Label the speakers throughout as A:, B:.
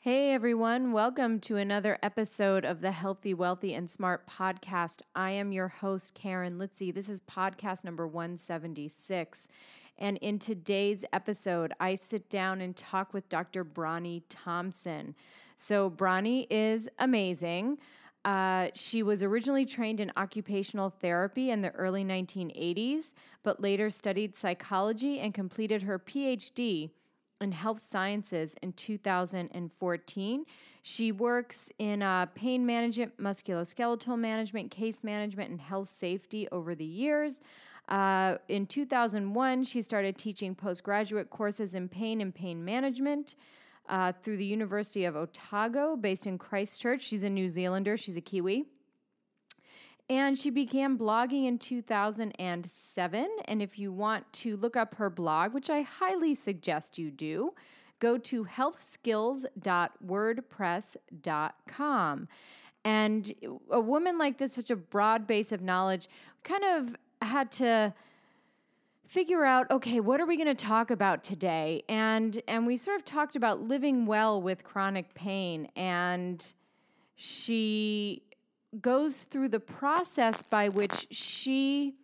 A: Hey everyone, welcome to another episode of the Healthy, Wealthy, and Smart podcast. I am your host, Karen Litzy. This is podcast number 176. And in today's episode, I sit down and talk with Dr. Bronnie Thompson. So, Bronnie is amazing. Uh, she was originally trained in occupational therapy in the early 1980s, but later studied psychology and completed her PhD in health sciences in 2014. She works in uh, pain management, musculoskeletal management, case management, and health safety over the years. Uh, in 2001, she started teaching postgraduate courses in pain and pain management. Uh, through the University of Otago, based in Christchurch. She's a New Zealander, she's a Kiwi. And she began blogging in 2007. And if you want to look up her blog, which I highly suggest you do, go to healthskills.wordpress.com. And a woman like this, such a broad base of knowledge, kind of had to figure out okay what are we going to talk about today and and we sort of talked about living well with chronic pain and she goes through the process by which she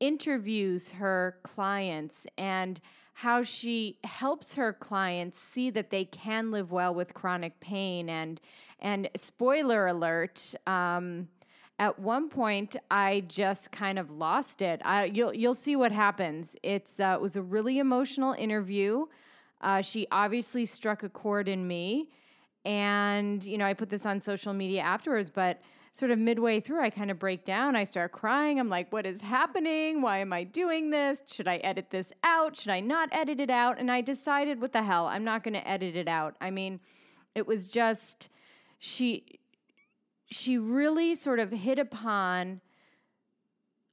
A: interviews her clients and how she helps her clients see that they can live well with chronic pain and and spoiler alert um, at one point I just kind of lost it. I, you'll you'll see what happens. It's uh, it was a really emotional interview. Uh, she obviously struck a chord in me, and you know I put this on social media afterwards, but sort of midway through, I kind of break down. I start crying. I'm like, what is happening? Why am I doing this? Should I edit this out? Should I not edit it out? And I decided, what the hell? I'm not going to edit it out. I mean, it was just, she, she really sort of hit upon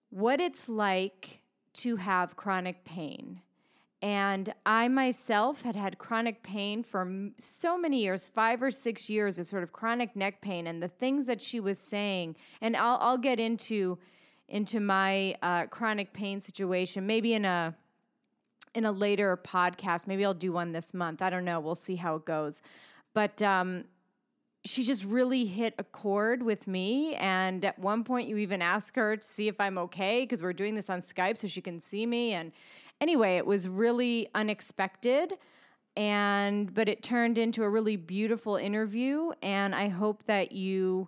A: what it's like to have chronic pain and I myself had had chronic pain for so many years, five or six years of sort of chronic neck pain. And the things that she was saying, and I'll, I'll get into into my uh, chronic pain situation maybe in a in a later podcast. Maybe I'll do one this month. I don't know. We'll see how it goes. But um, she just really hit a chord with me. And at one point, you even ask her to see if I'm okay because we're doing this on Skype so she can see me. And anyway, it was really unexpected and but it turned into a really beautiful interview and I hope that you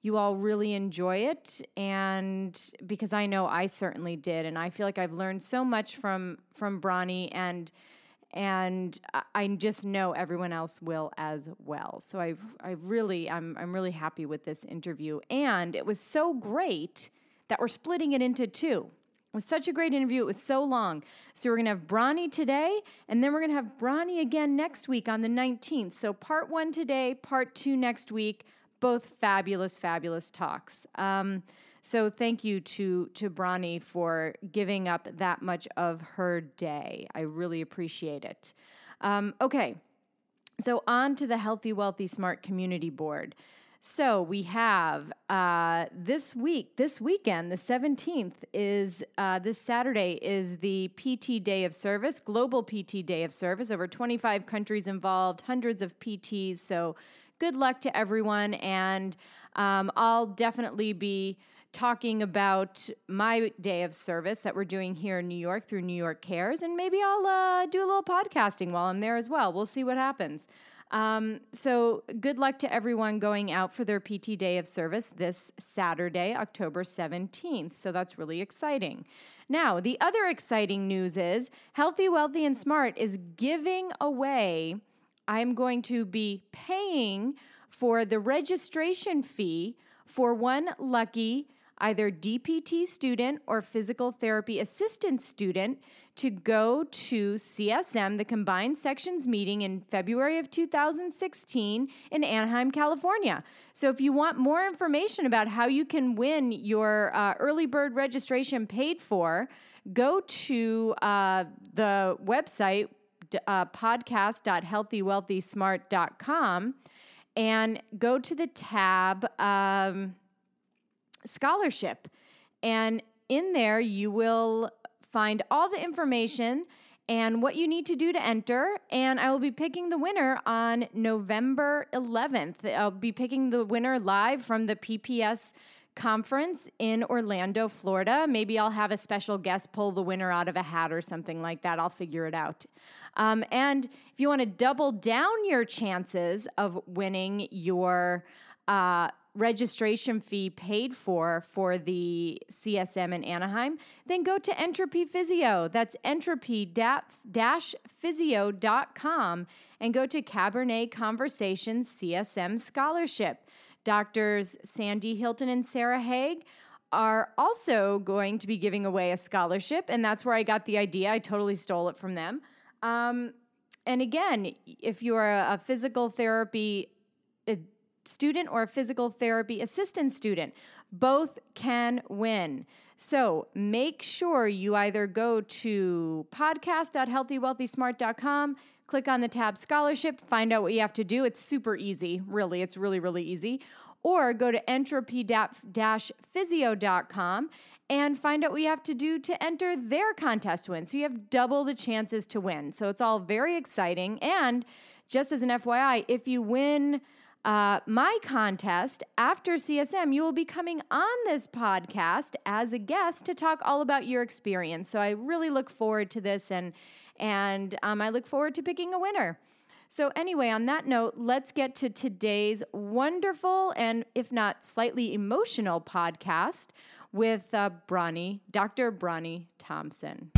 A: you all really enjoy it and because I know I certainly did and I feel like I've learned so much from from Bronnie and and I just know everyone else will as well. So I I really I'm I'm really happy with this interview and it was so great that we're splitting it into two. It was such a great interview. It was so long. So we're going to have Bronnie today, and then we're going to have Bronnie again next week on the 19th. So part one today, part two next week. Both fabulous, fabulous talks. Um, so thank you to to Bronnie for giving up that much of her day. I really appreciate it. Um, okay, so on to the Healthy, Wealthy, Smart Community Board. So we have uh, this week, this weekend, the 17th is uh, this Saturday is the PT Day of Service, Global PT Day of Service. Over 25 countries involved, hundreds of PTs. So good luck to everyone. And um, I'll definitely be talking about my day of service that we're doing here in New York through New York Cares. And maybe I'll uh, do a little podcasting while I'm there as well. We'll see what happens. Um, so, good luck to everyone going out for their PT Day of Service this Saturday, October 17th. So, that's really exciting. Now, the other exciting news is Healthy, Wealthy, and Smart is giving away, I'm going to be paying for the registration fee for one lucky either DPT student or physical therapy assistant student to go to CSM, the Combined Sections meeting in February of 2016 in Anaheim, California. So if you want more information about how you can win your uh, early bird registration paid for, go to uh, the website uh, podcast.healthywealthysmart.com and go to the tab. Um, scholarship. And in there, you will find all the information and what you need to do to enter. And I will be picking the winner on November 11th. I'll be picking the winner live from the PPS conference in Orlando, Florida. Maybe I'll have a special guest pull the winner out of a hat or something like that. I'll figure it out. Um, and if you want to double down your chances of winning your uh, registration fee paid for for the CSM in Anaheim, then go to Entropy Physio. That's entropy-physio.com and go to Cabernet Conversations CSM Scholarship. Doctors Sandy Hilton and Sarah Haig are also going to be giving away a scholarship, and that's where I got the idea. I totally stole it from them. Um, and again, if you are a physical therapy student or a physical therapy assistant student, both can win. So make sure you either go to podcast.healthywealthysmart.com, click on the tab scholarship, find out what you have to do. It's super easy, really. It's really, really easy. Or go to entropy-physio.com and find out what you have to do to enter their contest win. So you have double the chances to win. So it's all very exciting. And just as an FYI, if you win uh, my contest after CSM, you will be coming on this podcast as a guest to talk all about your experience. So I really look forward to this, and and um, I look forward to picking a winner. So, anyway, on that note, let's get to today's wonderful and, if not slightly emotional podcast with uh, Bronnie, Dr. Bronnie Thompson.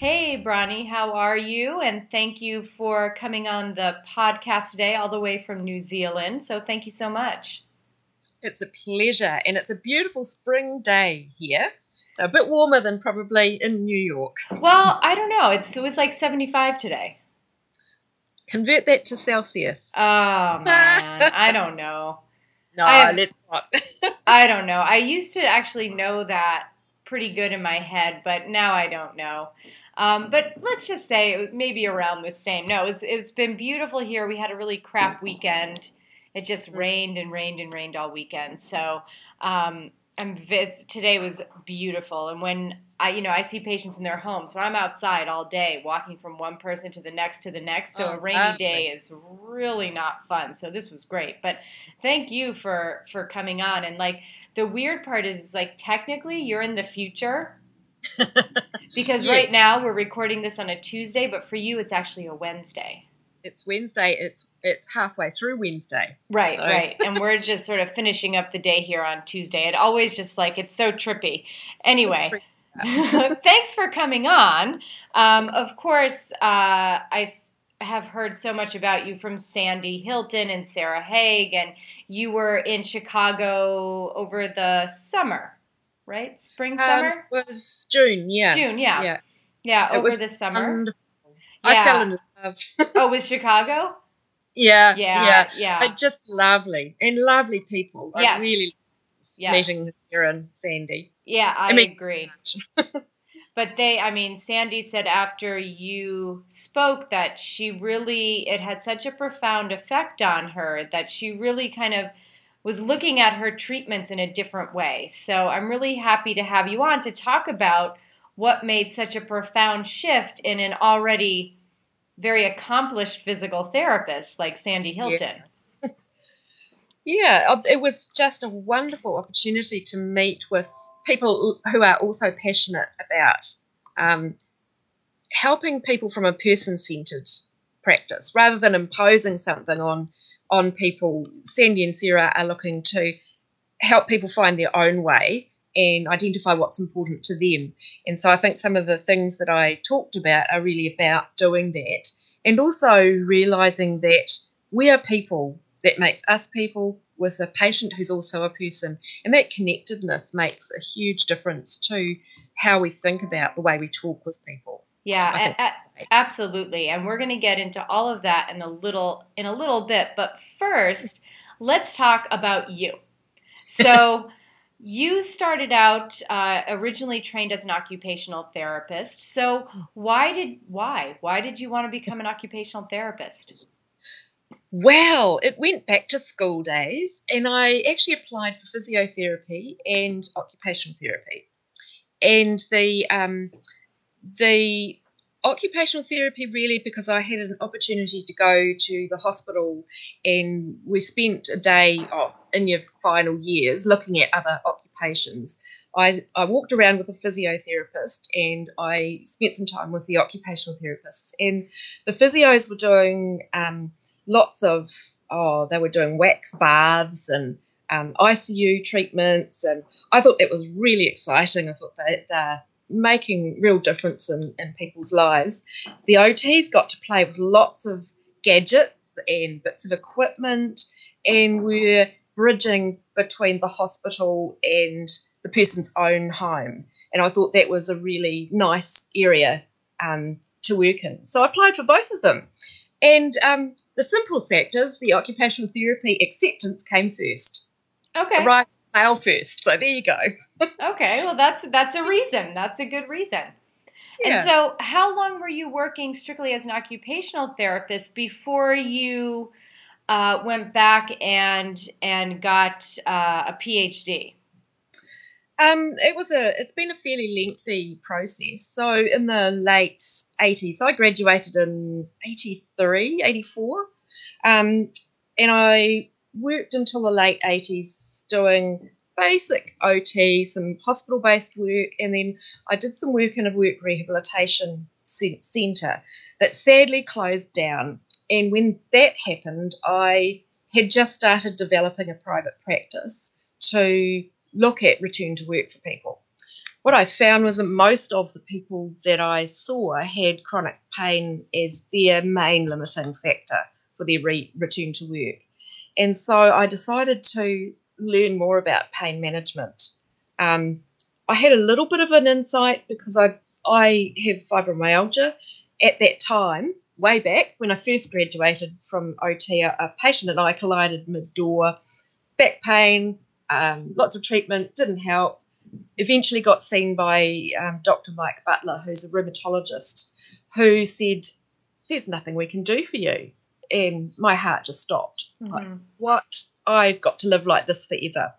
A: Hey, Bronnie, how are you? And thank you for coming on the podcast today, all the way from New Zealand. So, thank you so much.
B: It's a pleasure, and it's a beautiful spring day here. So, a bit warmer than probably in New York.
A: Well, I don't know. It's, it was like 75 today.
B: Convert that to Celsius.
A: Oh, man. I don't know.
B: No, I, let's not.
A: I don't know. I used to actually know that pretty good in my head, but now I don't know. Um, but let's just say maybe around the same. No, it was, it's been beautiful here. We had a really crap weekend. It just mm. rained and rained and rained all weekend. So um, I'm, today was beautiful. And when I, you know, I see patients in their homes, so I'm outside all day, walking from one person to the next to the next. So oh, a rainy day is really not fun. So this was great. But thank you for for coming on. And like the weird part is like technically you're in the future because yes. right now we're recording this on a Tuesday, but for you it's actually a Wednesday.
B: It's Wednesday. It's it's halfway through Wednesday.
A: Right, so. right. And we're just sort of finishing up the day here on Tuesday. It always just like it's so trippy. Anyway, thanks for coming on. Um, of course, uh, I have heard so much about you from Sandy Hilton and Sarah Haig, and you were in Chicago over the summer right? Spring, um, summer? Um,
B: was June, yeah.
A: June, yeah. Yeah, yeah over was this summer.
B: Wonderful. Yeah. I fell in love.
A: oh, with Chicago?
B: Yeah, yeah, yeah, yeah. But just lovely and lovely people.
A: Yes.
B: I really yes. meeting Sarah and Sandy.
A: Yeah, I, I mean, agree. but they, I mean, Sandy said after you spoke that she really, it had such a profound effect on her that she really kind of was looking at her treatments in a different way. So I'm really happy to have you on to talk about what made such a profound shift in an already very accomplished physical therapist like Sandy Hilton.
B: Yeah. yeah, it was just a wonderful opportunity to meet with people who are also passionate about um, helping people from a person centered practice rather than imposing something on on people. Sandy and Sarah are looking to help people find their own way and identify what's important to them. And so I think some of the things that I talked about are really about doing that and also realizing that we are people that makes us people with a patient who's also a person. And that connectedness makes a huge difference to how we think about the way we talk with people.
A: Yeah, a- a- absolutely. And we're going to get into all of that in a little in a little bit, but first, let's talk about you. So, you started out uh, originally trained as an occupational therapist. So why did why why did you want to become an occupational therapist?
B: Well, it went back to school days, and I actually applied for physiotherapy and occupational therapy. And the um, the occupational therapy really because I had an opportunity to go to the hospital, and we spent a day oh, in your final years looking at other occupations. I, I walked around with a physiotherapist and I spent some time with the occupational therapists. And the physios were doing um, lots of, oh, they were doing wax baths and um, ICU treatments. And I thought that was really exciting. I thought that they're making real difference in, in people's lives. The OTs got to play with lots of gadgets and bits of equipment, and we're bridging between the hospital and the person's own home. And I thought that was a really nice area um, to work in. So I applied for both of them. And um, the simple fact is the occupational therapy acceptance came first.
A: Okay.
B: Right, mail first. So there you go.
A: okay, well that's that's a reason. That's a good reason. Yeah. And so, how long were you working strictly as an occupational therapist before you uh, went back and and got uh, a PhD?
B: Um, it was a. It's been a fairly lengthy process. So in the late eighties, I graduated in 83, 84. Um, and I worked until the late eighties doing basic OT, some hospital based work, and then I did some work in a work rehabilitation centre that sadly closed down. And when that happened, I had just started developing a private practice to look at return to work for people. What I found was that most of the people that I saw had chronic pain as their main limiting factor for their re- return to work. And so I decided to learn more about pain management. Um, I had a little bit of an insight because I, I have fibromyalgia. At that time, way back when I first graduated from OT, a, patient and I collided mid door, back pain, um, lots of treatment, didn't help. Eventually got seen by um, Dr. Mike Butler, who's a rheumatologist, who said, There's nothing we can do for you. And my heart just stopped. Mm-hmm. Like, what? I've got to live like this forever.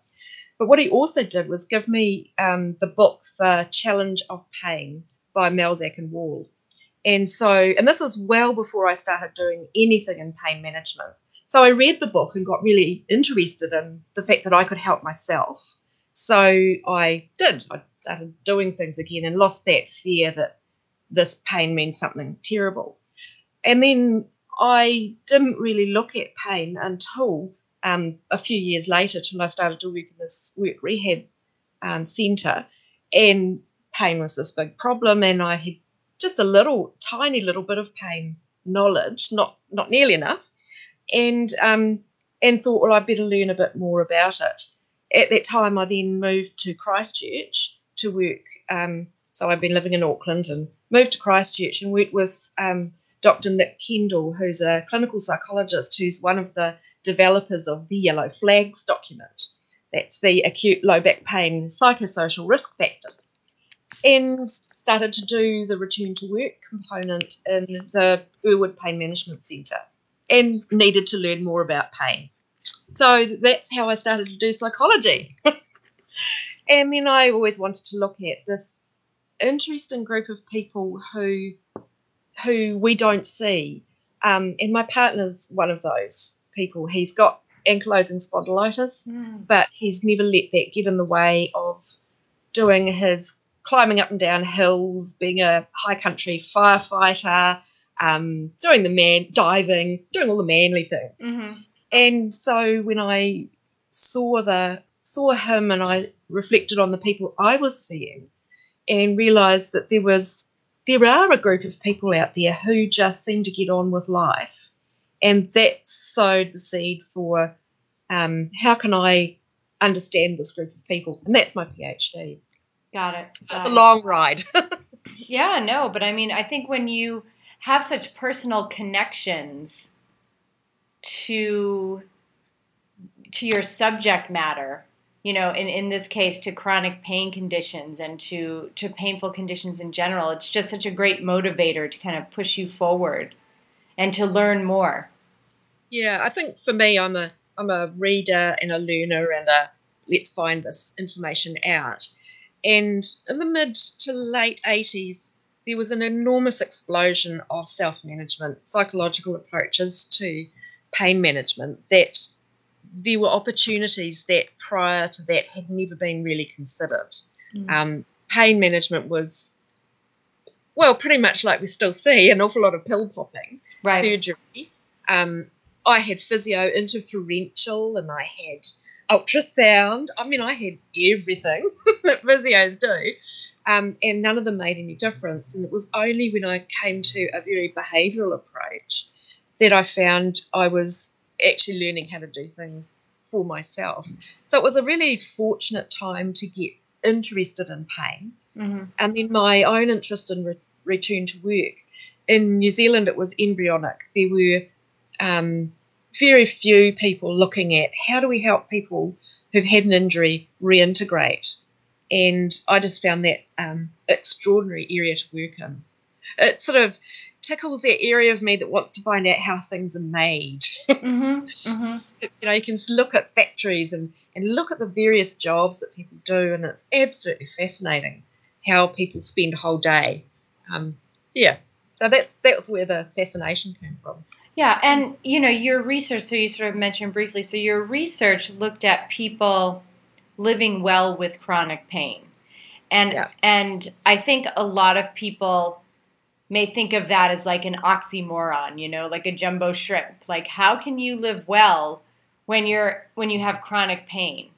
B: But what he also did was give me um, the book, The Challenge of Pain by Melzack and Wall. And so, and this was well before I started doing anything in pain management. So I read the book and got really interested in the fact that I could help myself. So I did. I started doing things again and lost that fear that this pain means something terrible. And then I didn't really look at pain until um, a few years later, till I started to work in this work rehab um, centre, and pain was this big problem, and I had just a little, tiny little bit of pain knowledge, not not nearly enough, and um, and thought, well, I better learn a bit more about it. At that time, I then moved to Christchurch to work. Um, so I've been living in Auckland and moved to Christchurch and worked with um, Dr. Nick Kendall, who's a clinical psychologist who's one of the developers of the Yellow Flags document. That's the acute low back pain psychosocial risk factors. And started to do the return to work component in the Burwood Pain Management Centre and needed to learn more about pain. So that's how I started to do psychology. and then I always wanted to look at this interesting group of people who who we don't see. Um, and my partner's one of those people. He's got ankylosing spondylitis, mm. but he's never let that get in the way of doing his climbing up and down hills, being a high country firefighter, um, doing the man diving, doing all the manly things. Mm-hmm. And so when I saw the saw him and I reflected on the people I was seeing and realized that there was there are a group of people out there who just seem to get on with life and that sowed the seed for um, how can I understand this group of people and that's my PhD.
A: Got it.
B: So it's a long ride.
A: yeah, no, but I mean I think when you have such personal connections to to your subject matter you know, in, in this case, to chronic pain conditions and to, to painful conditions in general. It's just such a great motivator to kind of push you forward and to learn more.
B: Yeah, I think for me, I'm a I'm a reader and a learner and a let's find this information out. And in the mid to late 80s, there was an enormous explosion of self management, psychological approaches to pain management that there were opportunities that prior to that had never been really considered. Mm. Um, pain management was, well, pretty much like we still see an awful lot of pill popping, right. surgery. Um, I had physio interferential and I had ultrasound. I mean, I had everything that physios do. Um, and none of them made any difference. And it was only when I came to a very behavioural approach that I found I was actually learning how to do things for myself. So it was a really fortunate time to get interested in pain. Mm-hmm. And then my own interest in re- return to work. In New Zealand, it was embryonic. There were um, very few people looking at how do we help people who've had an injury reintegrate. And I just found that um, extraordinary area to work in. It sort of tickles that area of me that wants to find out how things are made. Mm-hmm, mm-hmm. you know, you can look at factories and, and look at the various jobs that people do, and it's absolutely fascinating how people spend a whole day. Um, yeah, so that's that's where the fascination came from.
A: Yeah, and you know your research. So you sort of mentioned briefly. So your research looked at people living well with chronic pain, and yeah. and I think a lot of people may think of that as like an oxymoron. You know, like a jumbo shrimp. Like how can you live well when you're when you have chronic pain?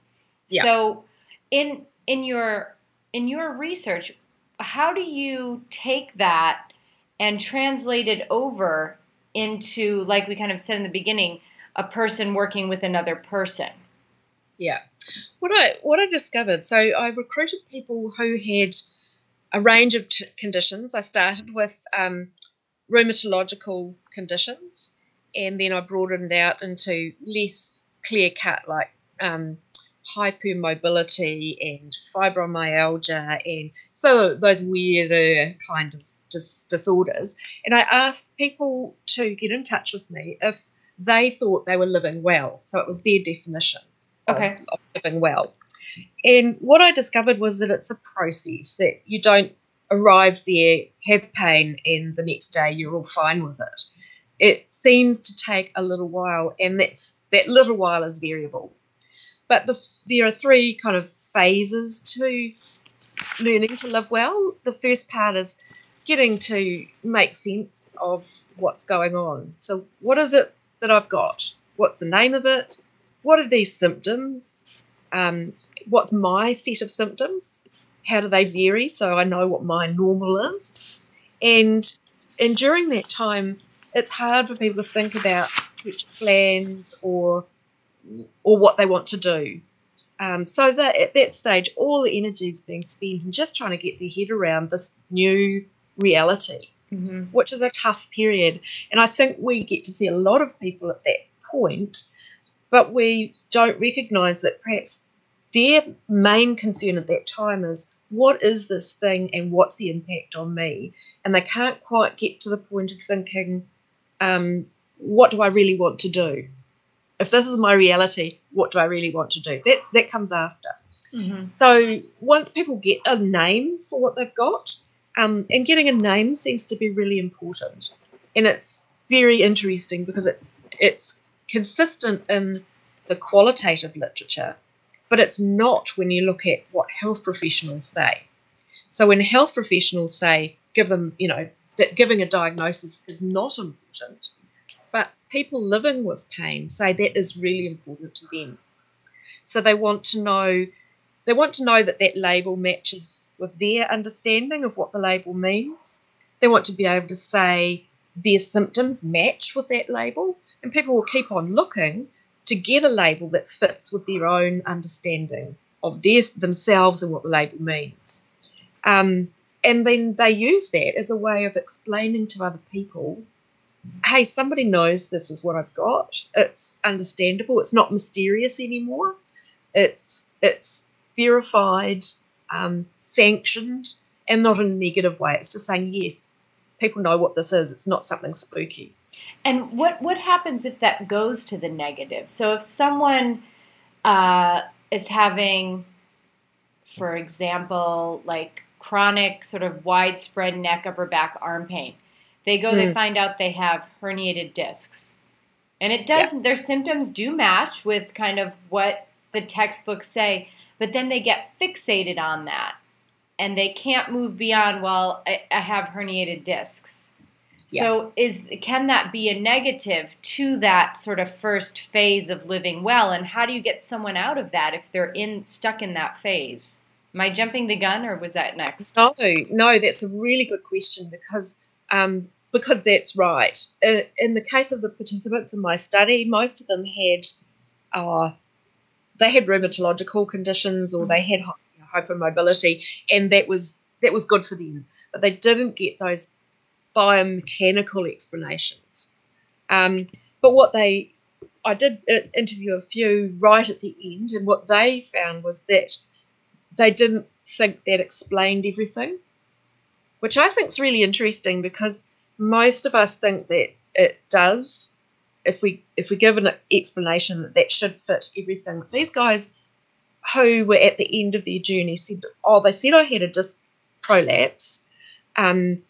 A: Yeah. So in in your in your research, how do you take that and translate it over into, like we kind of said in the beginning, a person working with another person.
B: Yeah. What I what I discovered, so I recruited people who had a range of t- conditions. I started with um, rheumatological conditions, and then I broadened out into less clear cut, like um, hypermobility and fibromyalgia, and so those weirder kind of dis- disorders. And I asked people to get in touch with me if they thought they were living well. So it was their definition okay. of, of living well. And what I discovered was that it's a process that you don't arrive there, have pain, and the next day you're all fine with it. It seems to take a little while, and that's that little while is variable. But the, there are three kind of phases to learning to live well. The first part is getting to make sense of what's going on. So, what is it that I've got? What's the name of it? What are these symptoms? Um, what's my set of symptoms? How do they vary so I know what my normal is? And and during that time, it's hard for people to think about which plans or or what they want to do. Um, so that at that stage, all the energy is being spent in just trying to get their head around this new reality, mm-hmm. which is a tough period. And I think we get to see a lot of people at that point, but we don't recognise that perhaps their main concern at that time is what is this thing and what's the impact on me? And they can't quite get to the point of thinking, um, what do I really want to do? If this is my reality, what do I really want to do? That that comes after. Mm-hmm. So once people get a name for what they've got, um, and getting a name seems to be really important. And it's very interesting because it, it's consistent in the qualitative literature, but it's not when you look at what health professionals say. So when health professionals say, give them, you know, that giving a diagnosis is not important, but people living with pain say that is really important to them. So they want to know they want to know that that label matches with their understanding of what the label means. They want to be able to say their symptoms match with that label, and people will keep on looking to get a label that fits with their own understanding of their, themselves and what the label means. Um, and then they use that as a way of explaining to other people hey, somebody knows this is what I've got. It's understandable, it's not mysterious anymore It's it's verified, um, sanctioned, and not in a negative way. It's just saying yes, people know what this is. It's not something spooky.
A: And what what happens if that goes to the negative? So if someone uh, is having, for example, like chronic, sort of widespread neck, upper back, arm pain, they go, mm. they find out they have herniated discs, and it does. Yeah. Their symptoms do match with kind of what the textbooks say, but then they get fixated on that, and they can't move beyond. Well, I, I have herniated discs so is can that be a negative to that sort of first phase of living well and how do you get someone out of that if they're in stuck in that phase? Am I jumping the gun or was that next?
B: No, no, that's a really good question because um, because that's right. In the case of the participants in my study, most of them had uh, they had rheumatological conditions or they had hypermobility, and that was that was good for them. But they didn't get those biomechanical explanations. Um, but what they, I did uh, interview a few right at the end, and what they found was that they didn't think that explained everything, which I think is really interesting because most of us think that it does. If we if we give an explanation that that should fit everything, these guys who were at the end of their journey said, "Oh, they said I had a disc prolapse." Um,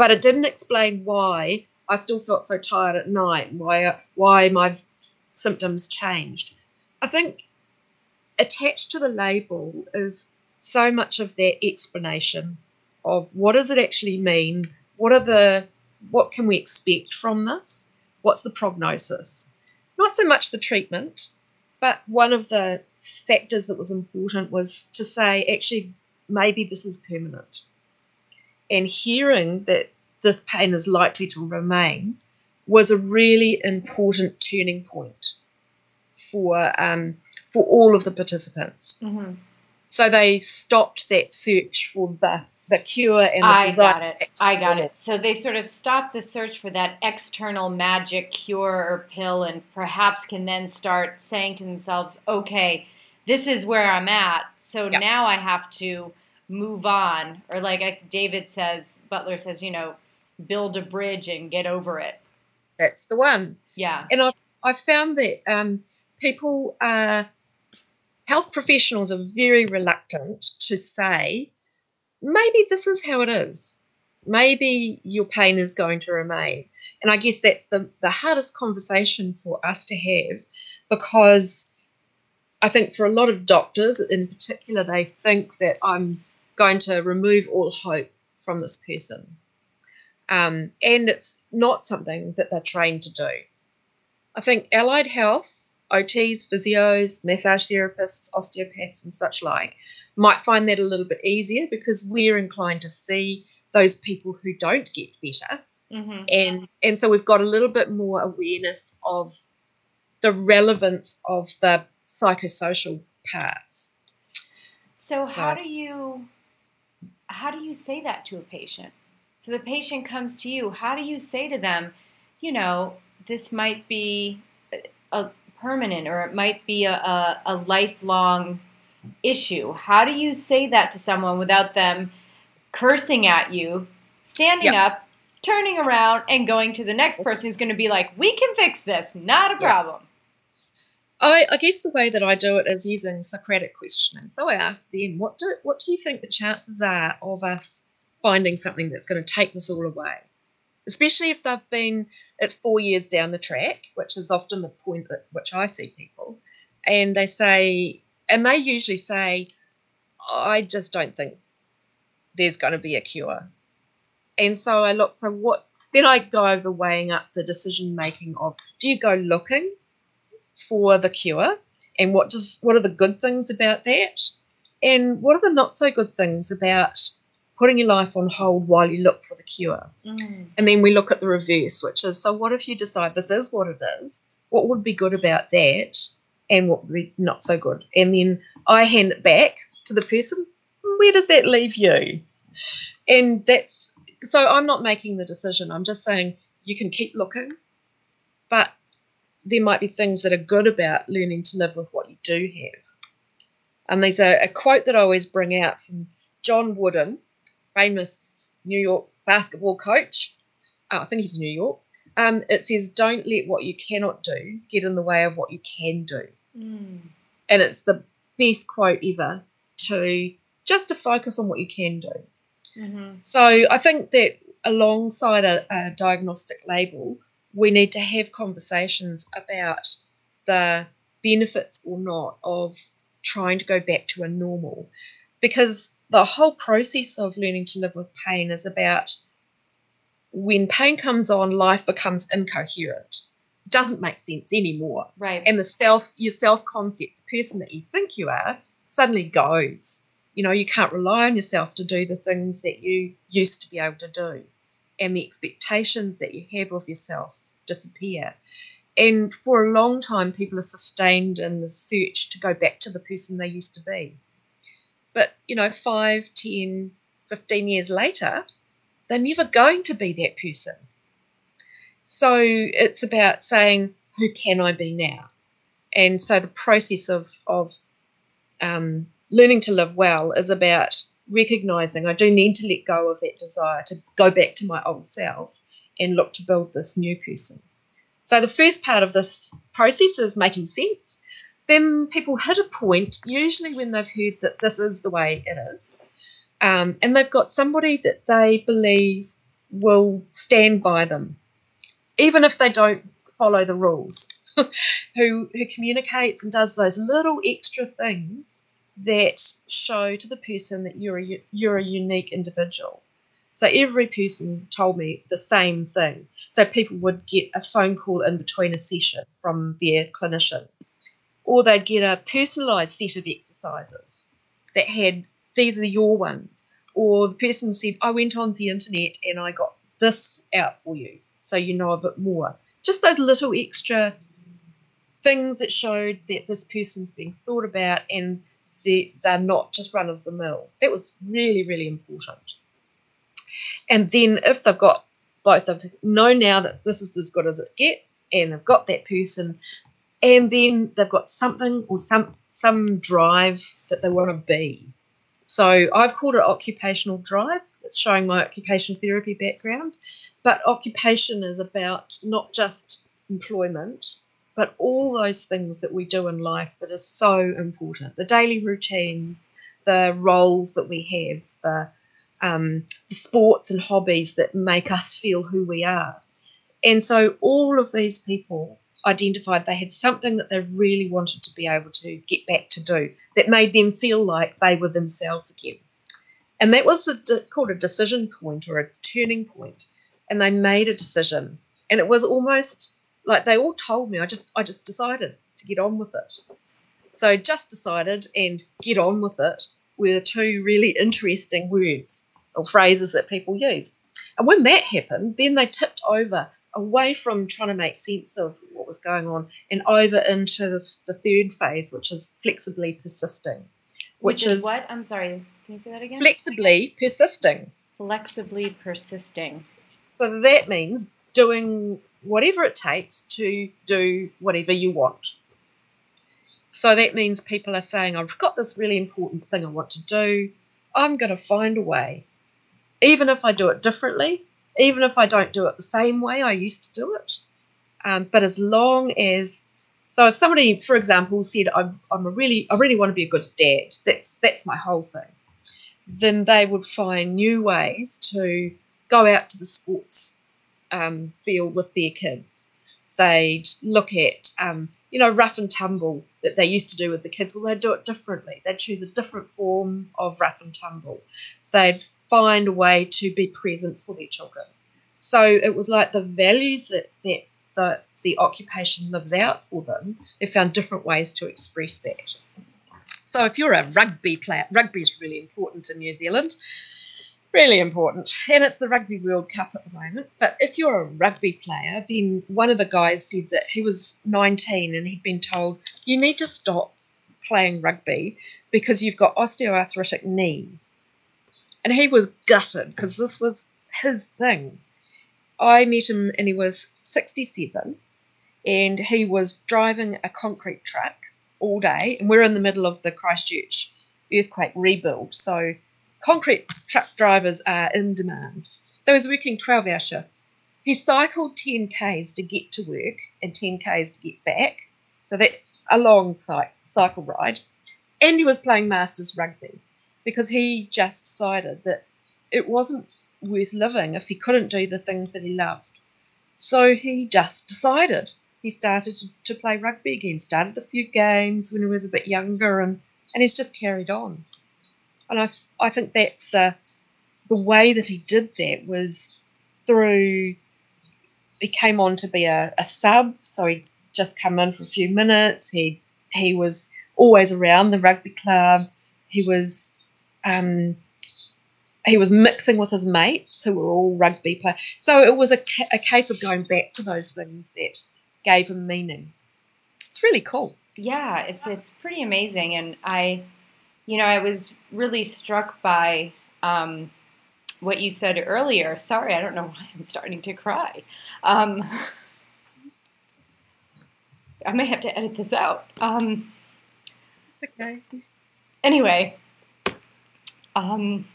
B: but it didn't explain why I still felt so tired at night, why why my symptoms changed. I think attached to the label is so much of that explanation of what does it actually mean? What are the what can we expect from this? What's the prognosis? Not so much the treatment, but one of the factors that was important was to say actually maybe this is permanent and hearing that this pain is likely to remain was a really important turning point for um, for all of the participants. Mm-hmm. So they stopped that search for the the cure and the
A: I
B: desire.
A: got it. I got it. So they sort of stopped the search for that external magic cure or pill, and perhaps can then start saying to themselves, "Okay, this is where I'm at. So yep. now I have to move on, or like David says, Butler says, you know, build a bridge and get over it.
B: That's the one.
A: Yeah.
B: And I've, I've found that um, people are, health professionals are very reluctant to say, maybe this is how it is. Maybe your pain is going to remain. And I guess that's the, the hardest conversation for us to have because I think for a lot of doctors in particular, they think that I'm going to remove all hope from this person. Um, and it's not something that they're trained to do. I think allied health, OTs, physios, massage therapists, osteopaths, and such like might find that a little bit easier because we're inclined to see those people who don't get better. Mm-hmm. And, and so we've got a little bit more awareness of the relevance of the psychosocial parts.
A: So, how do you how do you say that to a patient? So the patient comes to you. How do you say to them, you know, this might be a permanent or it might be a, a, a lifelong issue? How do you say that to someone without them cursing at you, standing yep. up, turning around, and going to the next person who's going to be like, we can fix this, not a yep. problem?
B: I, I, guess the way that I do it is using Socratic questioning. So I ask them, what do, what do you think the chances are of us finding something that's going to take this all away? Especially if they've been, it's four years down the track, which is often the point at which I see people. And they say, and they usually say, I just don't think there's going to be a cure. And so I look, so what, then I go over weighing up the decision making of do you go looking for the cure and what does what are the good things about that? And what are the not so good things about putting your life on hold while you look for the cure? Mm. and then we look at the reverse which is so what if you decide this is what it is? What would be good about that and what would be not so good? And then i hand it back to the person where does that leave you? And that's so i'm not making the decision. I'm just saying you can keep looking but there might be things that are good about learning to live with what you do have. And there's a, a quote that I always bring out from John Wooden, famous New York basketball coach. Oh, I think he's New York. Um, it says, Don't let what you cannot do get in the way of what you can do. Mm. And it's the best quote ever to just to focus on what you can do. Mm-hmm. So I think that alongside a, a diagnostic label, we need to have conversations about the benefits or not of trying to go back to a normal. Because the whole process of learning to live with pain is about when pain comes on, life becomes incoherent. It doesn't make sense anymore.
A: Right.
B: And the self, your self concept, the person that you think you are, suddenly goes. You know, you can't rely on yourself to do the things that you used to be able to do. And the expectations that you have of yourself disappear. And for a long time, people are sustained in the search to go back to the person they used to be. But, you know, five, ten, fifteen years later, they're never going to be that person. So it's about saying, who can I be now? And so the process of, of um, learning to live well is about recognizing I do need to let go of that desire to go back to my old self and look to build this new person. So the first part of this process is making sense. Then people hit a point, usually when they've heard that this is the way it is, um, and they've got somebody that they believe will stand by them, even if they don't follow the rules, who, who communicates and does those little extra things that show to the person that you're a, you're a unique individual. So every person told me the same thing. So people would get a phone call in between a session from their clinician, or they'd get a personalised set of exercises that had these are your ones, or the person said, I went on the internet and I got this out for you, so you know a bit more. Just those little extra things that showed that this person's being thought about and they're not just run of the mill. That was really, really important. And then if they've got both of know now that this is as good as it gets, and they've got that person, and then they've got something or some some drive that they want to be. So I've called it occupational drive. It's showing my occupational therapy background, but occupation is about not just employment, but all those things that we do in life that are so important the daily routines, the roles that we have, the, um, the sports and hobbies that make us feel who we are. And so all of these people identified they had something that they really wanted to be able to get back to do that made them feel like they were themselves again. And that was a, called a decision point or a turning point. And they made a decision. And it was almost like they all told me. I just I just decided to get on with it. So just decided and get on with it were two really interesting words or phrases that people use. And when that happened, then they tipped over away from trying to make sense of what was going on and over into the, the third phase, which is flexibly persisting.
A: Which, which is, is what? I'm sorry. Can you say that again?
B: Flexibly persisting.
A: Flexibly persisting.
B: So that means doing whatever it takes to do whatever you want. So that means people are saying, I've got this really important thing I want to do. I'm going to find a way. Even if I do it differently, even if I don't do it the same way I used to do it. Um, but as long as, so if somebody, for example, said, I'm, I'm a really, I really want to be a good dad, that's, that's my whole thing, then they would find new ways to go out to the sports um, field with their kids. They'd look at, um, you know, rough and tumble that they used to do with the kids. Well, they'd do it differently. They'd choose a different form of rough and tumble. They'd find a way to be present for their children. So it was like the values that, that the, the occupation lives out for them, they found different ways to express that. So if you're a rugby player, rugby is really important in New Zealand really important. And it's the Rugby World Cup at the moment. But if you're a rugby player, then one of the guys said that he was 19 and he'd been told, you need to stop playing rugby because you've got osteoarthritic knees. And he was gutted because this was his thing. I met him and he was 67 and he was driving a concrete truck all day, and we're in the middle of the Christchurch earthquake rebuild, so concrete truck drivers are in demand. So he's working 12 hour shifts. He cycled 10 Ks to get to work and 10 Ks to get back. So that's a long cycle ride. And he was playing Masters rugby because he just decided that it wasn't worth living if he couldn't do the things that he loved. So he just decided. He started to, to play rugby again, started a few games when he was a bit younger, and, and he's just carried on. And I, I think that's the the way that he did that was through he came on to be a, a sub, so he'd just come in for a few minutes. He he was always around the rugby club. He was um, he was mixing with his mates who were all rugby players. So it was a, ca- a case of going back to those things that gave him meaning. It's really cool.
A: Yeah, it's it's pretty amazing, and I, you know, I was really struck by um, what you said earlier. Sorry, I don't know why I'm starting to cry. Um, I may have to edit this out. Um,
B: okay.
A: Anyway, um,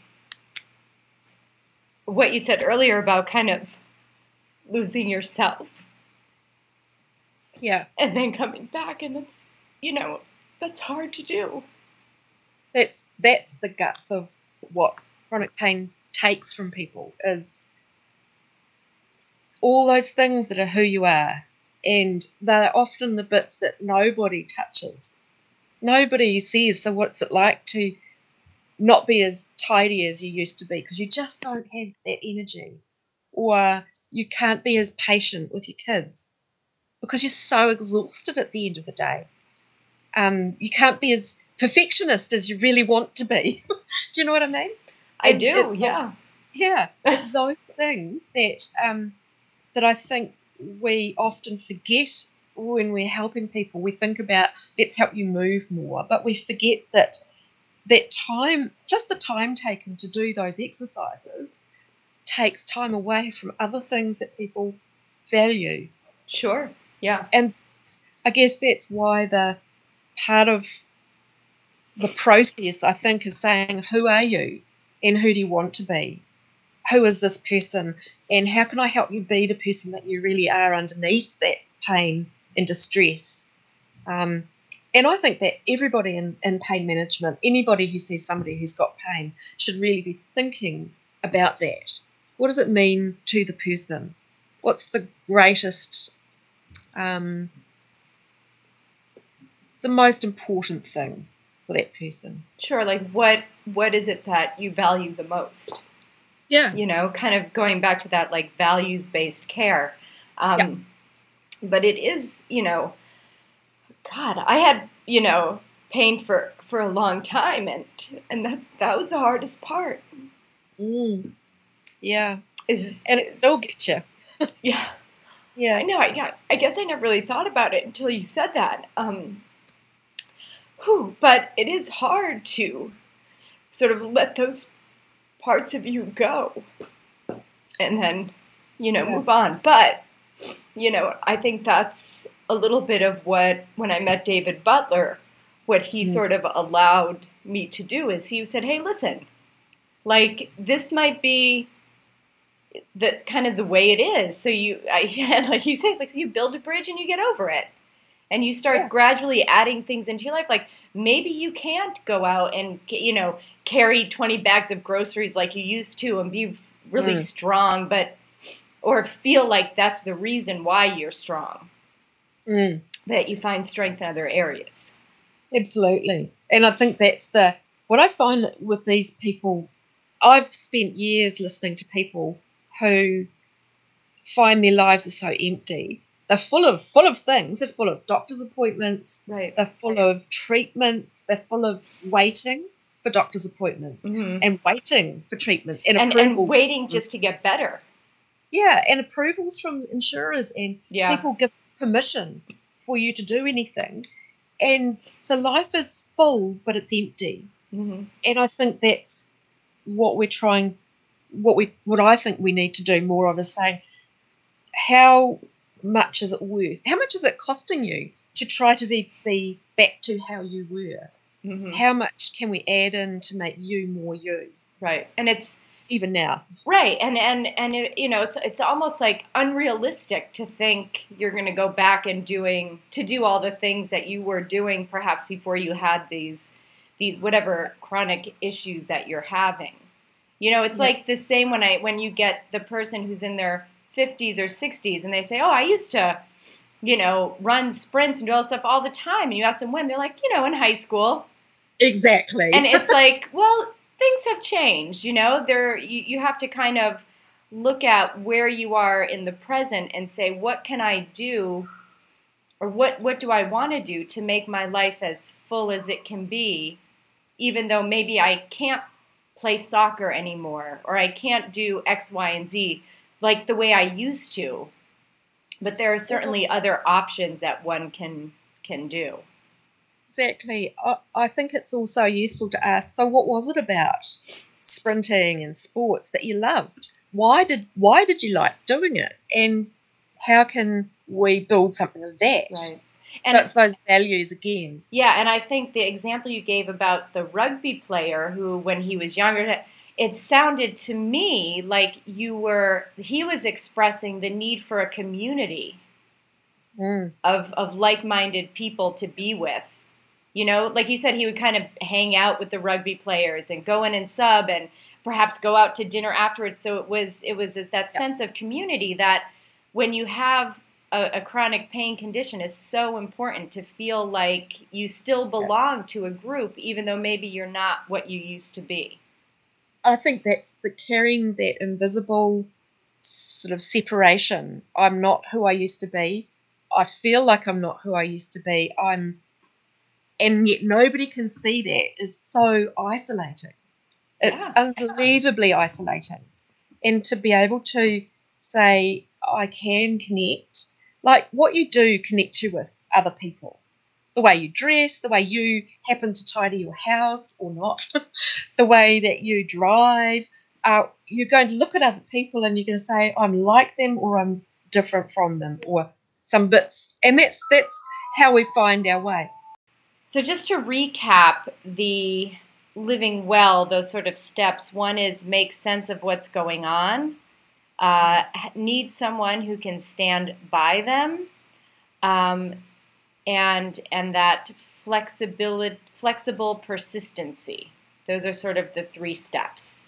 A: what you said earlier about kind of losing yourself.
B: Yeah.
A: And then coming back and it's you know, that's hard to do.
B: That's that's the guts of what chronic pain takes from people is all those things that are who you are and they're often the bits that nobody touches. Nobody says, so what's it like to not be as tidy as you used to be because you just don't have that energy, or you can't be as patient with your kids because you're so exhausted at the end of the day. Um, you can't be as perfectionist as you really want to be. do you know what I mean?
A: I do, it's yeah.
B: Those, yeah, it's those things that um, that I think we often forget when we're helping people. We think about let's help you move more, but we forget that that time, just the time taken to do those exercises, takes time away from other things that people value.
A: Sure. Yeah.
B: And I guess that's why the part of the process, I think, is saying, who are you and who do you want to be? Who is this person? And how can I help you be the person that you really are underneath that pain and distress? Um, and I think that everybody in, in pain management, anybody who sees somebody who's got pain, should really be thinking about that. What does it mean to the person? What's the greatest, um, the most important thing for that person?
A: Sure. Like what what is it that you value the most?
B: Yeah.
A: You know, kind of going back to that like values based care. Um, yeah. But it is, you know, God, I had you know pain for for a long time, and and that's that was the hardest part.
B: Mm. Yeah,
A: is
B: and it will get you.
A: yeah,
B: yeah.
A: I know. I yeah, I guess I never really thought about it until you said that. Um, whew, but it is hard to sort of let those parts of you go, and then you know yeah. move on. But you know, I think that's a little bit of what when I met David Butler, what he mm. sort of allowed me to do is he said, "Hey, listen, like this might be the kind of the way it is. So you, I, like he says, like so you build a bridge and you get over it, and you start yeah. gradually adding things into your life. Like maybe you can't go out and you know carry twenty bags of groceries like you used to and be really mm. strong, but or feel like that's the reason why you're strong
B: mm.
A: that you find strength in other areas.
B: Absolutely. And I think that's the what I find with these people. I've spent years listening to people who find their lives are so empty. They're full of full of things. They're full of doctor's appointments.
A: Right.
B: They're full of treatments. They're full of waiting for doctor's appointments
A: mm-hmm.
B: and waiting for treatments and,
A: and, and waiting just to get better.
B: Yeah, and approvals from insurers and
A: yeah.
B: people give permission for you to do anything. And so life is full, but it's empty.
A: Mm-hmm.
B: And I think that's what we're trying, what we, what I think we need to do more of is saying, how much is it worth? How much is it costing you to try to be the back to how you were.
A: Mhm.
B: How much can we add in to make you more you?
A: Right. And it's
B: Even now.
A: right. And and and it, you know, it's it's almost like unrealistic to think you're going to go back and doing to do all the things that you were doing perhaps before you had these these whatever chronic issues that you're having. You know, it's
B: Yeah.
A: like the same when I when you get the person who's in their 50s or 60s and they say, "Oh, I used to, you know, run sprints and do all this stuff all the time." And you ask them when, they're like, "You know, in high school."
B: Exactly.
A: and it's like, well, things have changed. You know, there you, you have to kind of look at where you are in the present and say, what can I do, or what what do I want to do to make my life as full as it can be, even though maybe I can't play soccer anymore, or I can't do X, Y, and Z like the way I used to. But there are certainly other options that one can can do.
B: Exactly. I, I think it's also useful to ask so what was it about sprinting and sports that you loved? Why did why did you like doing it? And how can we build something of that?
A: Right.
B: And so it's those values again.
A: Yeah, and I think the example you gave about the rugby player who, when he was younger, it sounded to me like you were, he was expressing the need for a community
B: Mm.
A: of, of like minded people to be with. You know, like you said, he would kind of hang out with the rugby players and go in and sub and perhaps go out to dinner afterwards. So it was, it was that
B: Yeah.
A: sense of community that when you have a, a chronic pain condition is so important to feel like you still belong to a group, even though maybe you're not what you used to be.
B: I think that's the carrying that invisible sort of separation. I'm not who I used to be. I feel like I'm not who I used to be. I'm, and yet nobody can see that is so isolating. It's
A: Yeah.
B: unbelievably isolating. And to be able to say, I can connect, like what you do connect you with other people. The way you dress, the way you happen to tidy your house or not, the way that you drive. Uh, you're going to look at other people and you're going to say, I'm like them or I'm different from them or some bits. And that's that's how we find our way.
A: So, just to recap the living well, those sort of steps one is make sense of what's going on, uh, need someone who can stand by them, um, and, and that flexibility, flexible persistency. Those are sort of the three steps.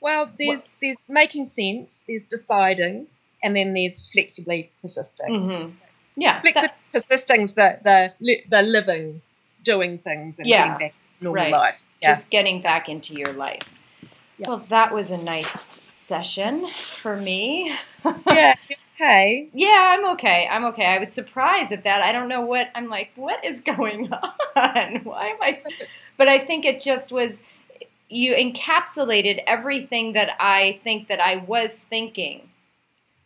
B: Well, there's there's making sense, there's deciding, and then there's flexibly persisting.
A: Mm-hmm. Yeah.
B: Flexi-
A: that-
B: persisting's the the the living, doing things and
A: Yeah,
B: getting back to normal
A: right.
B: life. Yeah.
A: just getting back into your life.
B: Yeah.
A: Well, that was a nice session for me.
B: yeah. Okay.
A: Yeah, I'm okay. I'm okay. I was surprised at that. I don't know what I'm like. What is going on? Why am I? But I think it just was. You encapsulated everything that I think that I was thinking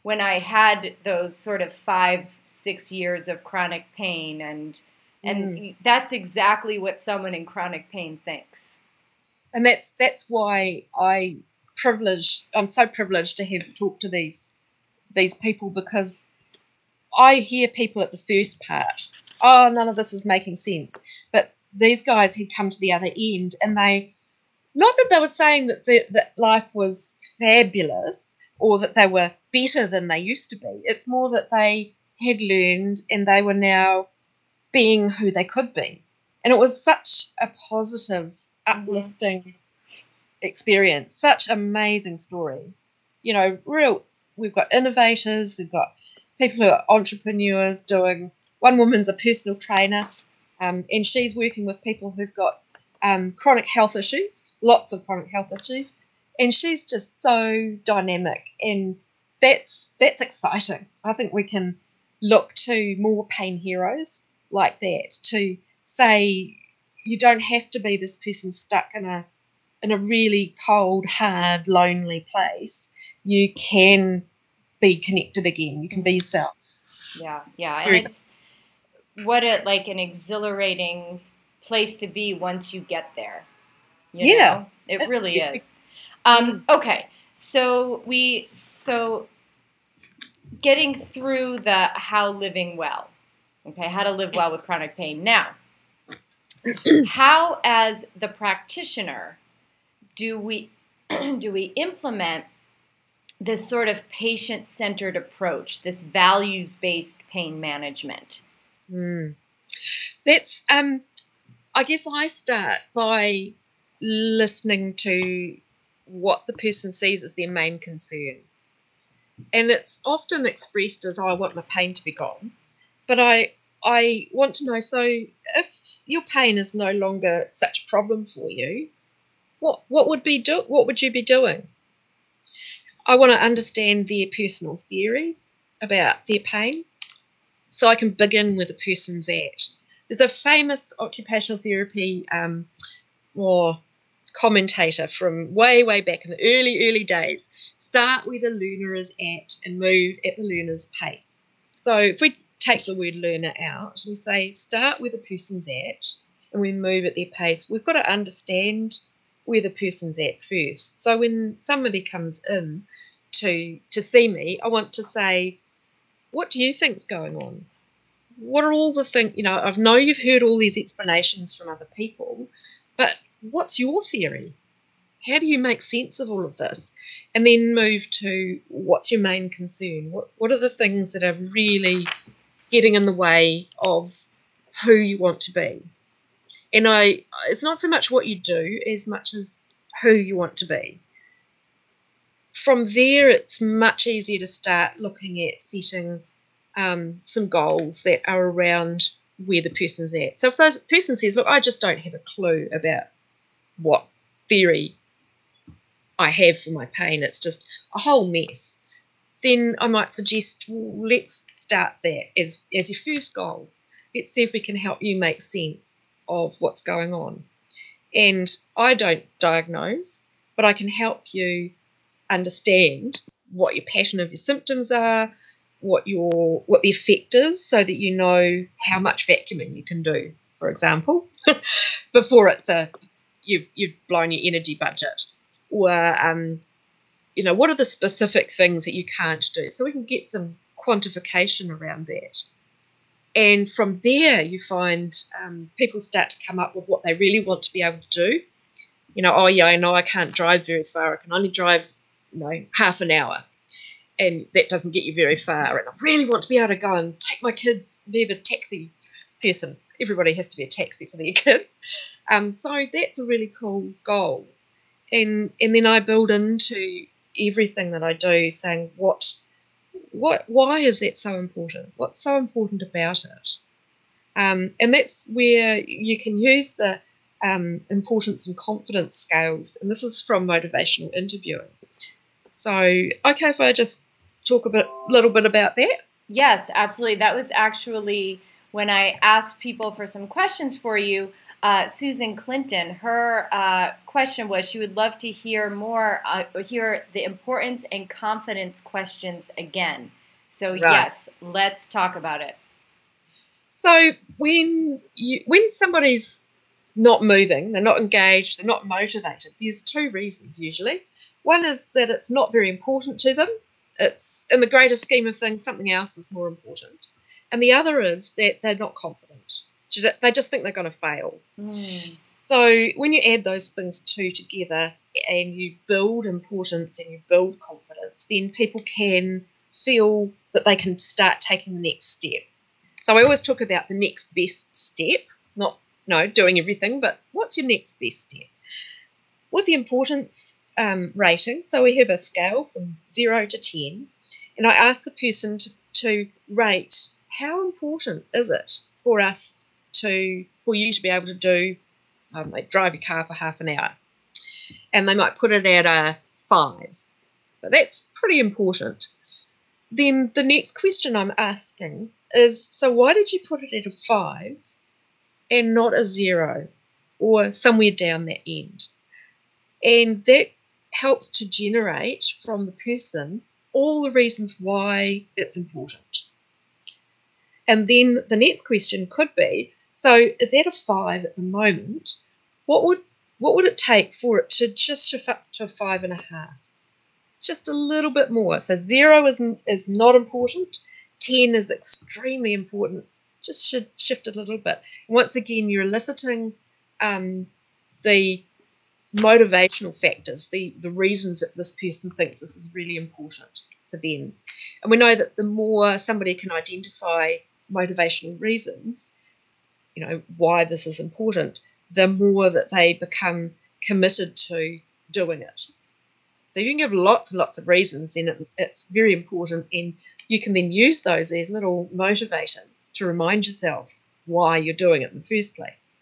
A: when I had those sort of five, six years of chronic pain, and and mm. that's exactly what someone in chronic pain thinks.
B: and that's that's why I privileged. I'm so privileged to have talked to these these people because I hear people at the first part. Oh, none of this is making sense. But these guys had come to the other end, and they not that they were saying that the, that life was fabulous or that they were better than they used to be. It's more that they had learned and they were now being who they could be. And it was such a positive, mm-hmm. uplifting experience, such amazing stories. You know, real, we've got innovators, we've got people who are entrepreneurs doing, one woman's a personal trainer, um, and she's working with people who've got um, chronic health issues, lots of chronic health issues, and she's just so dynamic, and that's that's exciting. I think we can look to more pain heroes like that to say you don't have to be this person stuck in a in a really cold, hard, lonely place. You can be connected again. You can be yourself.
A: Yeah, yeah,
B: It's
A: and it's what a like an exhilarating place to be once you get there. you
B: Yeah,
A: know? it really
B: very-
A: is. Um, okay, so we so getting through the how living well, Okay, how to live well with chronic pain. Now, how as the practitioner do we do we implement this sort of patient-centered approach, this values-based pain management?
B: Mm. That's um I guess I start by listening to what the person sees as their main concern. And it's often expressed as, oh, I want my pain to be gone. But I I want to know so if your pain is no longer such a problem for you, what what would be do what would you be doing? I want to understand their personal theory about their pain so I can begin where the person's at. There's a famous occupational therapy um, or commentator from way, way back in the early, early days. Start where the learner is at and move at the learner's pace. So if we take the word learner out, we say start where the person's at and we move at their pace. We've got to understand where the person's at first. So when somebody comes in to to see me, I want to say, what do you think's going on? What are all the things you know? I know you've heard all these explanations from other people, but what's your theory? How do you make sense of all of this? And then move to what's your main concern? What what are the things that are really getting in the way of who you want to be? And I it's not so much what you do as much as who you want to be. From there, it's much easier to start looking at setting um, some goals that are around where the person's at. So if the person says, "Look, I just don't have a clue about what theory I have for my pain. It's just a whole mess. Then I might suggest, well, let's start that as, as your first goal. Let's see if we can help you make sense of what's going on. And I don't diagnose, but I can help you understand what your pattern of your symptoms are, what your what the effect is, so that you know how much vacuuming you can do, for example, before it's a you've you've blown your energy budget, or um, you know what are the specific things that you can't do, so we can get some quantification around that. And from there, you find um, people start to come up with what they really want to be able to do. You know, oh yeah, I know I can't drive very far. I can only drive, you know, half an hour, and that doesn't get you very far. And I really want to be able to go and take my kids, be the taxi person everybody has to be a taxi for their kids. Um, so that's a really cool goal. And and then I build into everything that I do, saying what what why is that so important? What's so important about it? Um, and that's where you can use the um, importance and confidence scales. And this is from motivational interviewing. So, okay, if I just talk a bit, little bit about that.
A: Yes, absolutely. That was actually when I asked people for some questions for you, uh, Susan Clinton, her uh, question was she would love to hear more, uh, hear the importance and confidence questions again. So right. yes, let's talk about it.
B: So when you when somebody's not moving, they're not engaged, they're not motivated. There's two reasons usually. One is that it's not very important to them. It's in the greater scheme of things, something else is more important and the other is that they're not confident. They just think they're going to fail. Mm. So when you add those things two together and you build importance and you build confidence, then people can feel that they can start taking the next step. So I always talk about the next best step, not no doing everything, but what's your next best step? With the importance um, rating, so we have a scale from zero to ten, and I ask the person to, to rate how important is it for us to for you to be able to do um, like drive your car for half an hour. And they might put it at a five. So that's pretty important. Then the next question i'm asking is so why did you put it at a five and not a zero or somewhere down that end? And that helps to generate from the person all the reasons why it's important. And then the next question could be so it's at a five at the moment. What would what would it take for it to just shift up to a five and a half? Just a little bit more. So zero is is not important. Ten is extremely important. just should shift a little bit. Once again, you're eliciting um, the motivational factors, the, the reasons that this person thinks this is really important for them. And we know that the more somebody can identify motivational reasons, you know, why this is important, the more that they become committed to doing it. So you can give lots and lots of reasons, and it, it's very important. And you can then use those as little motivators to remind yourself why you're doing it in the first place.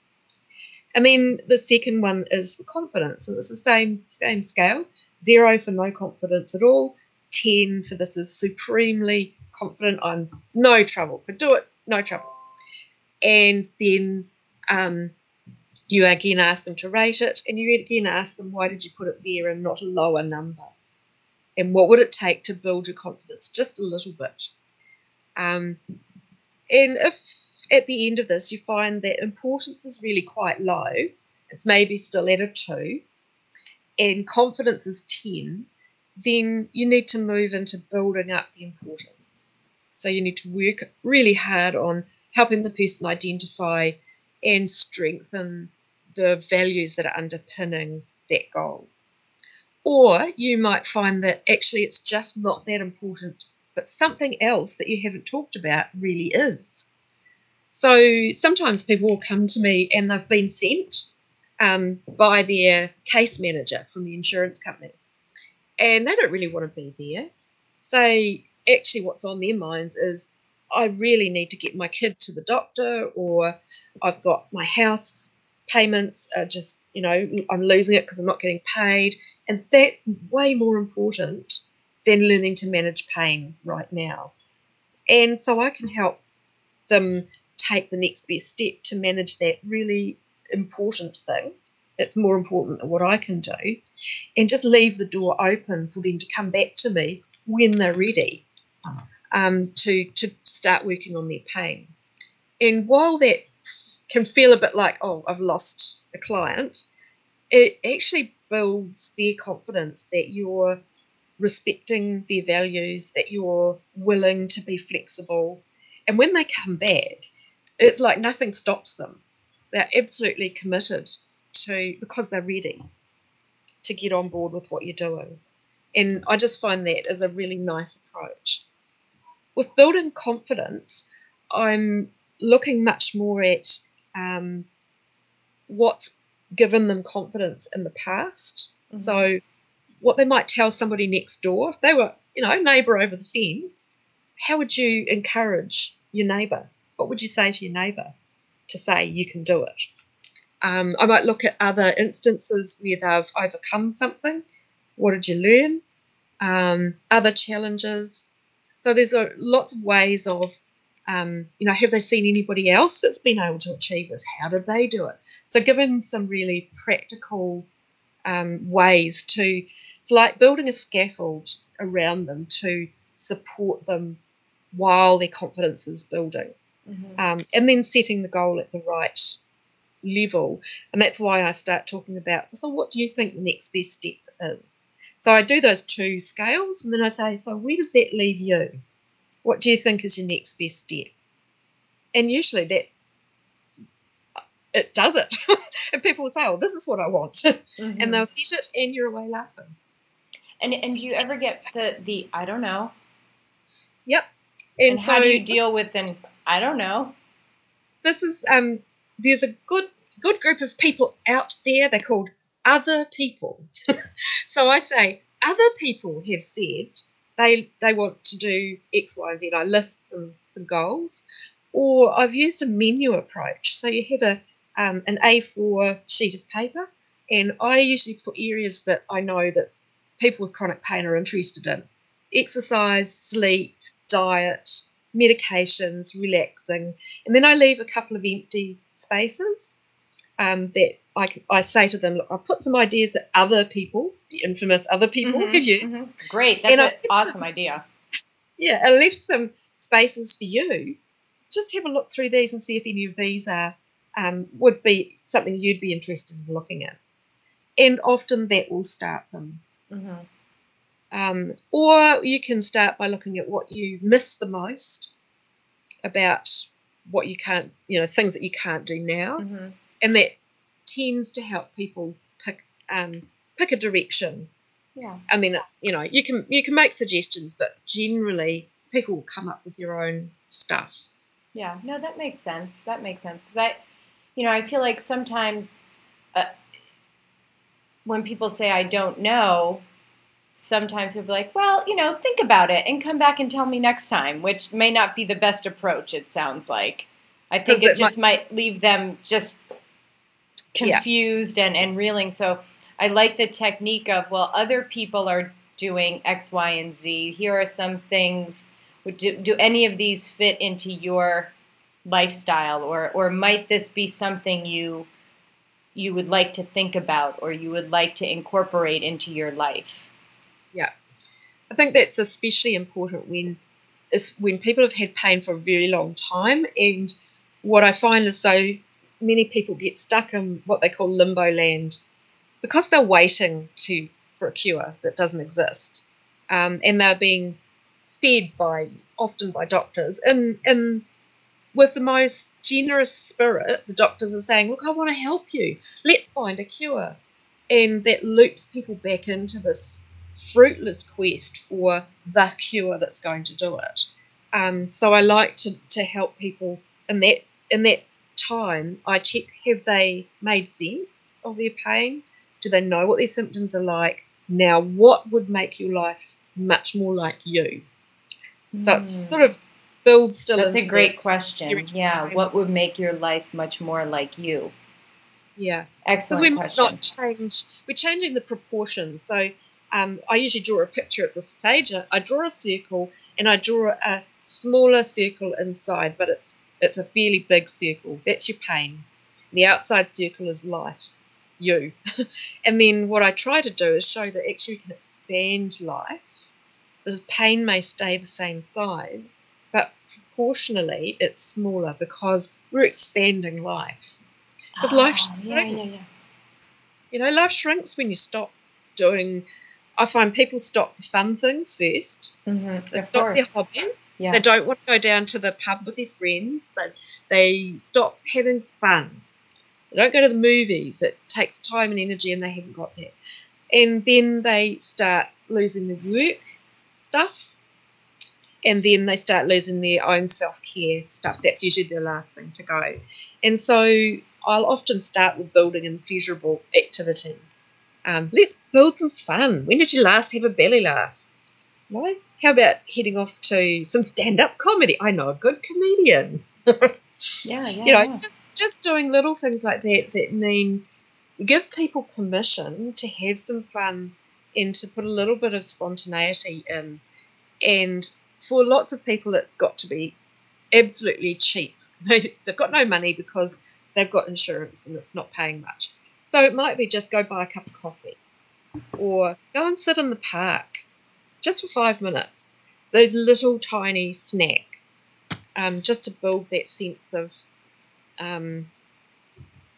B: And then the second one is confidence. So it's the same same scale. Zero for no confidence at all. Ten for this is supremely confident. I'm no trouble. Could do it, no trouble. And then um, you again ask them to rate it, and you again ask them why did you put it there and not a lower number, and what would it take to build your confidence just a little bit. Um, and if at the end of this you find that importance is really quite low, it's maybe still at a two, and confidence is ten, then you need to move into building up the importance. So you need to work really hard on helping the person identify and strengthen the values that are underpinning that goal. Or you might find that actually it's just not that important, but something else that you haven't talked about really is. So sometimes people will come to me and they've been sent um, by their case manager from the insurance company, and they don't really want to be there. They actually, what's on their minds is I really need to get my kid to the doctor, or I've got my house payments are just, you know, I'm losing it because I'm not getting paid. And that's way more important than learning to manage pain right now. And so I can help them take the next best step to manage that really important thing that's more important than what I can do, and just leave the door open for them to come back to me when they're ready um, to, to start working on their pain. And while that can feel a bit like, oh, I've lost a client, it actually builds their confidence that you're respecting their values, that you're willing to be flexible. And when they come back, it's like nothing stops them. They're absolutely committed to, because they're ready to get on board with what you're doing. And I just find that is a really nice approach. With building confidence, I'm looking much more at um, what's given them confidence in the past. Mm-hmm. So, what they might tell somebody next door, if they were, you know, neighbour over the fence, how would you encourage your neighbour? What would you say to your neighbour to say you can do it? Um, I might look at other instances where they've overcome something. What did you learn? Um, other challenges. So there's a, lots of ways of um, you know, have they seen anybody else that's been able to achieve this? How did they do it? So, given some really practical um, ways to, it's like building a scaffold around them to support them while their confidence is building, mm-hmm. um, and then setting the goal at the right level. And that's why I start talking about. So, what do you think the next best step is? So, I do those two scales, and then I say, so where does that leave you? What do you think is your next best step? And usually that it does it. and people will say, Oh, this is what I want. Mm-hmm. and they'll set it and you're away laughing.
C: And and do you ever get the the I don't know?
B: Yep.
C: And, and so how do you deal with then I don't know?
B: This is um there's a good good group of people out there, they're called other people. so I say, other people have said they they want to do X, Y, and Z. I list some some goals, or I've used a menu approach. So you have a um, an A4 sheet of paper, and I usually put areas that I know that people with chronic pain are interested in: exercise, sleep, diet, medications, relaxing, and then I leave a couple of empty spaces um, that I, I say to them, look, I've put some ideas that other people, the infamous other people, mm-hmm, have used. Mm-hmm.
C: Great, that's an awesome some, idea.
B: Yeah, I left some spaces for you. Just have a look through these and see if any of these are um, would be something you'd be interested in looking at. And often that will start them. Mm-hmm. Um, or you can start by looking at what you miss the most about what you can't, you know, things that you can't do now,
A: Mm-hmm.
B: and that tends to help people pick um, pick a direction.
A: Yeah.
B: I mean, it's you know, you can you can make suggestions, but generally people will come up with their own stuff.
A: Yeah, no, that makes sense. That makes sense because I, you know, I feel like sometimes uh, when people say I don't know, sometimes people are like, well, you know, think about it and come back and tell me next time, which may not be the best approach. It sounds like. I think it
B: it
A: just
B: might-
A: might leave them just
B: Yeah.
A: confused and, and reeling. So I like the technique of, well, other people are doing X, Y, and Z. Here are some things. Do, do any of these fit into your lifestyle, or or might this be something you you would like to think about, or you would like to incorporate into your life? Yeah.
B: I think that's especially important when is when people have had pain for a very long time. And what I find is so many people get stuck in what they call limbo land because they're waiting to for a cure that doesn't exist, um, and they're being fed by often by doctors and with the most generous spirit, the doctors are saying, "Look, I want to help you. Let's find a cure," and that loops people back into this fruitless quest for the cure that's going to do it. Um, so I like to, to help people in that in that time. I check have they made sense of their pain? Do they know what their symptoms are like? Now, what would make your life much more like you? So it's
A: Hmm.
B: sort of builds still.
A: That's a great
B: the-
A: question. Yeah, what would make your life much more like you?
B: yeah. because
A: Excellent
B: we might
A: question.
B: not change. We're changing the proportions. So um, I usually draw a picture at this stage. I, I draw a circle and I draw a smaller circle inside, but it's it's a fairly big circle. That's your pain. The outside circle is life, you. and then what I try to do is show that actually we can expand life. The pain may stay the same size, but proportionally it's smaller because we're expanding life. Because life
A: Oh, yeah, yeah, yeah.
B: You know, life shrinks when you stop doing. I find people stop the fun things first.
A: Mm-hmm.
B: They
A: Of
B: stop their hobbies.
A: Yeah.
B: They don't want to go down to the pub with their friends. They they stop having fun. They don't go to the movies. It takes time and energy, and they haven't got that. And then they start losing the work stuff, and then they start losing their own self care stuff. That's usually the last thing to go. And so I'll often start with building in pleasurable activities. Um, let's build some fun. When did you last have a belly laugh? No? How about heading off to some stand up comedy? I know a good comedian.
A: Yeah, yeah.
B: you know,
A: yeah.
B: just just doing little things like that that mean give people permission to have some fun and to put a little bit of spontaneity in. And for lots of people, it's got to be absolutely cheap. They, they've got no money because they've got insurance and it's not paying much. So it might be just go buy a cup of coffee or go and sit in the park just for five minutes. Those little tiny snacks, um, just to build that sense of um,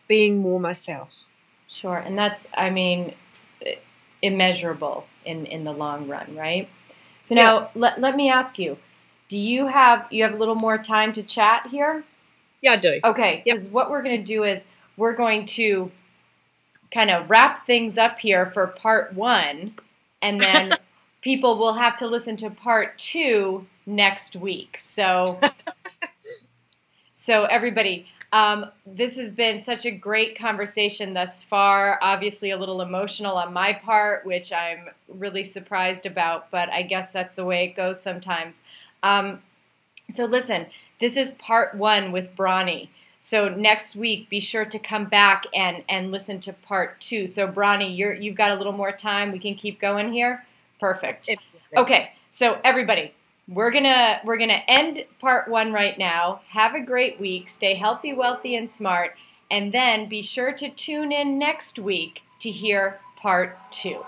B: being more myself.
A: Sure, and that's, I mean, immeasurable in in the long run, right? So
B: Yeah.
A: now let let me ask you: Do you have you have a little more time to chat here?
B: Yeah, I do.
A: Okay,
B: Yep.
A: because what we're going to do is we're going to kind of wrap things up here for part one, and then people will have to listen to part two next week. So, so everybody, um, this has been such a great conversation thus far. Obviously, a little emotional on my part, which I'm really surprised about, but I guess that's the way it goes sometimes. Um, so, listen, this is part one with Bronnie. So next week, be sure to come back and, and listen to part two. So Bronnie, you're you've got a little more time. We can keep going here. Perfect. Okay, so everybody, we're gonna we're gonna end part one right now. Have a great week. Stay healthy, wealthy, and smart. And then be sure to tune in next week to hear part two.